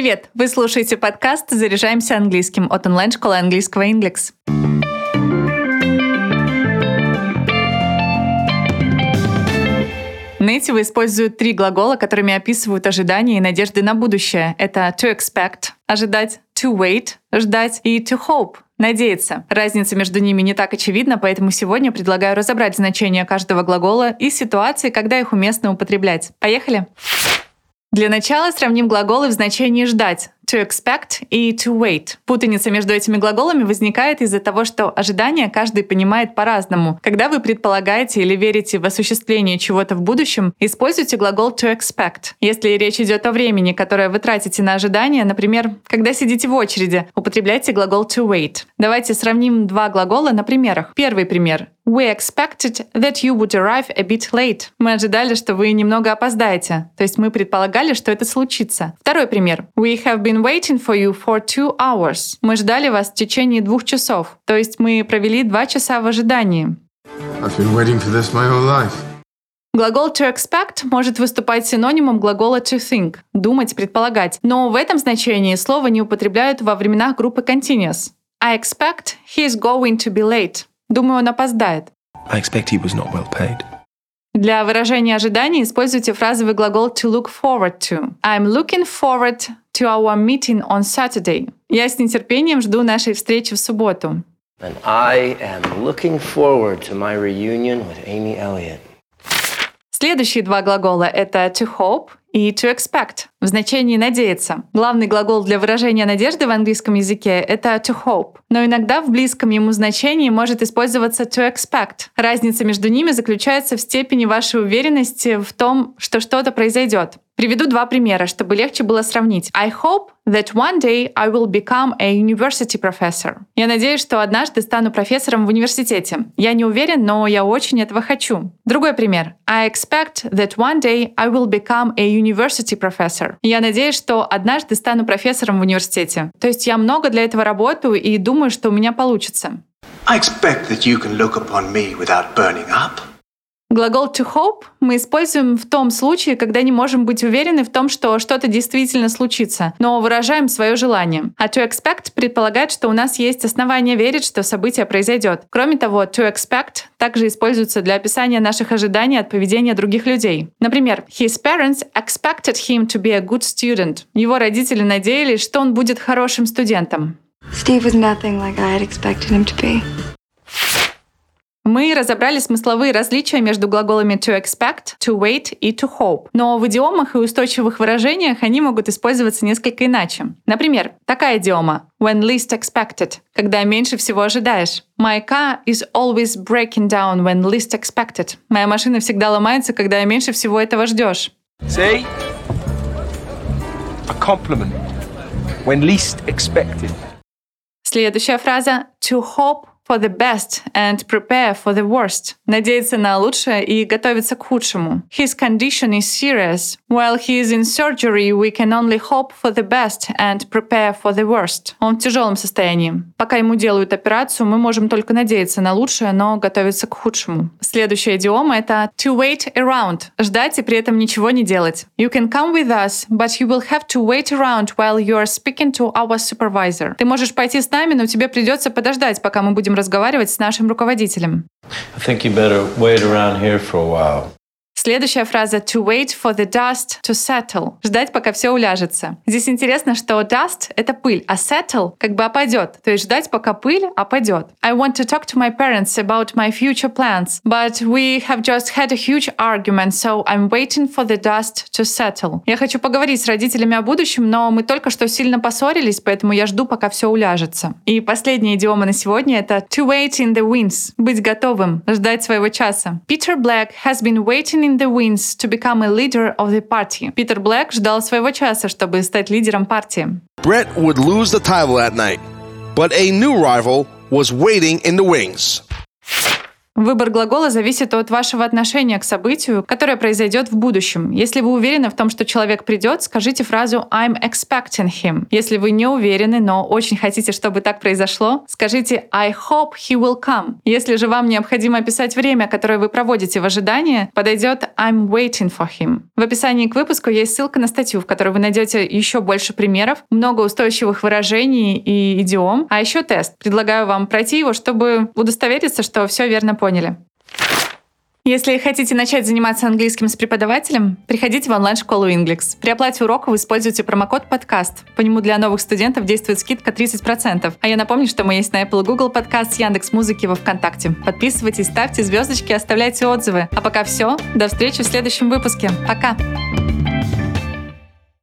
Привет! Вы слушаете подкаст «Заряжаемся английским» от онлайн-школы английского «Индекс». Нейтивы используют три глагола, которыми описывают ожидания и надежды на будущее. Это to expect — ожидать, to wait — ждать и to hope — надеяться. Разница между ними не так очевидна, поэтому сегодня предлагаю разобрать значение каждого глагола и ситуации, когда их уместно употреблять. Поехали! Для начала сравним глаголы в значении «ждать» to expect и to wait. Путаница между этими глаголами возникает из-за того, что ожидание каждый понимает по-разному. Когда вы предполагаете или верите в осуществление чего-то в будущем, используйте глагол to expect. Если речь идет о времени, которое вы тратите на ожидание, например, когда сидите в очереди, употребляйте глагол to wait. Давайте сравним два глагола на примерах. Первый пример. We expected that you would arrive a bit late. Мы ожидали, что вы немного опоздаете. То есть мы предполагали, что это случится. Второй пример. We have been waiting for you for two hours. Мы ждали вас в течение двух часов. То есть мы провели два часа в ожидании. I've been waiting for this my whole life. Глагол to expect может выступать синонимом глагола to think — думать, предполагать. Но в этом значении слово не употребляют во временах группы continuous. I expect he is going to be late. Думаю, он опоздает. I expect he was not well paid. Для выражения ожидания используйте фразовый глагол to look forward to. I'm looking forward to our meeting on Saturday. Я с нетерпением жду нашей встречи в субботу. And I am looking forward to my reunion with Amy Elliott. Следующие два глагола — это to hope и to expect в значении «надеяться». Главный глагол для выражения надежды в английском языке — это to hope, но иногда в близком ему значении может использоваться to expect. Разница между ними заключается в степени вашей уверенности в том, что что-то произойдет. Приведу два примера, чтобы легче было сравнить. I hope that one day I will become a university professor. Я надеюсь, что однажды стану профессором в университете. Я не уверен, но я очень этого хочу. Другой пример. I expect that one day I will become a university professor. Я надеюсь, что однажды стану профессором в университете. То есть я много для этого работаю и думаю, что у меня получится. I expect that you can look upon me without burning up. Глагол to hope мы используем в том случае, когда не можем быть уверены в том, что что-то действительно случится, но выражаем свое желание. А to expect предполагает, что у нас есть основания верить, что событие произойдет. Кроме того, to expect также используется для описания наших ожиданий от поведения других людей. Например, his parents expected him to be a good student. Его родители надеялись, что он будет хорошим студентом. Steve was nothing like I had expected him to be. Мы разобрали смысловые различия между глаголами to expect, to wait и to hope. Но в идиомах и устойчивых выражениях они могут использоваться несколько иначе. Например, такая идиома when least expected, когда меньше всего ожидаешь. My car is always breaking down when least expected. Моя машина всегда ломается, когда меньше всего этого ждешь. See? A compliment. When least expected. Следующая фраза to hope for the best and prepare for the worst. Надеяться на лучшее и готовиться к худшему. His condition is serious. While he is in surgery, we can only hope for the best and prepare for the worst. Он в тяжелом состоянии. Пока ему делают операцию, мы можем только надеяться на лучшее, но готовиться к худшему. Следующая идиома — это to wait around. Ждать и при этом ничего не делать. You can come with us, but you will have to wait around while you are speaking to our supervisor. Ты можешь пойти с нами, но тебе придется подождать, пока мы будем разговаривать с нашим руководителем. I think you better wait around here for a while. Следующая фраза to wait for the dust to settle. Ждать, пока все уляжется. Здесь интересно, что dust — это пыль, а settle как бы опадет. То есть ждать, пока пыль опадет. I want to talk to my parents about my future plans, but we have just had a huge argument, so I'm waiting for the dust to settle. Я хочу поговорить с родителями о будущем, но мы только что сильно поссорились, поэтому я жду, пока все уляжется. И последняя идиома на сегодня — это to wait in the winds. Быть готовым, ждать своего часа. Peter Black has been waiting the winds to become a leader of the party. Питер Блэк ждал своего часа, чтобы стать лидером партии. Brett would lose the title that night, but a new rival was waiting in the wings. Выбор глагола зависит от вашего отношения к событию, которое произойдет в будущем. Если вы уверены в том, что человек придет, скажите фразу I'm expecting him. Если вы не уверены, но очень хотите, чтобы так произошло, скажите I hope he will come. Если же вам необходимо описать время, которое вы проводите в ожидании, подойдет I'm waiting for him. В описании к выпуску есть ссылка на статью, в которой вы найдете еще больше примеров, много устойчивых выражений и идиом, а еще тест. Предлагаю вам пройти его, чтобы удостовериться, что все верно поняли. Если хотите начать заниматься английским с преподавателем, приходите в онлайн-школу Inglix. При оплате урока вы используете промокод «Подкаст». По нему для новых студентов действует скидка 30%. А я напомню, что мы есть на Apple Google Подкаст, Яндекс Музыки во Вконтакте. Подписывайтесь, ставьте звездочки, оставляйте отзывы. А пока все. До встречи в следующем выпуске. Пока!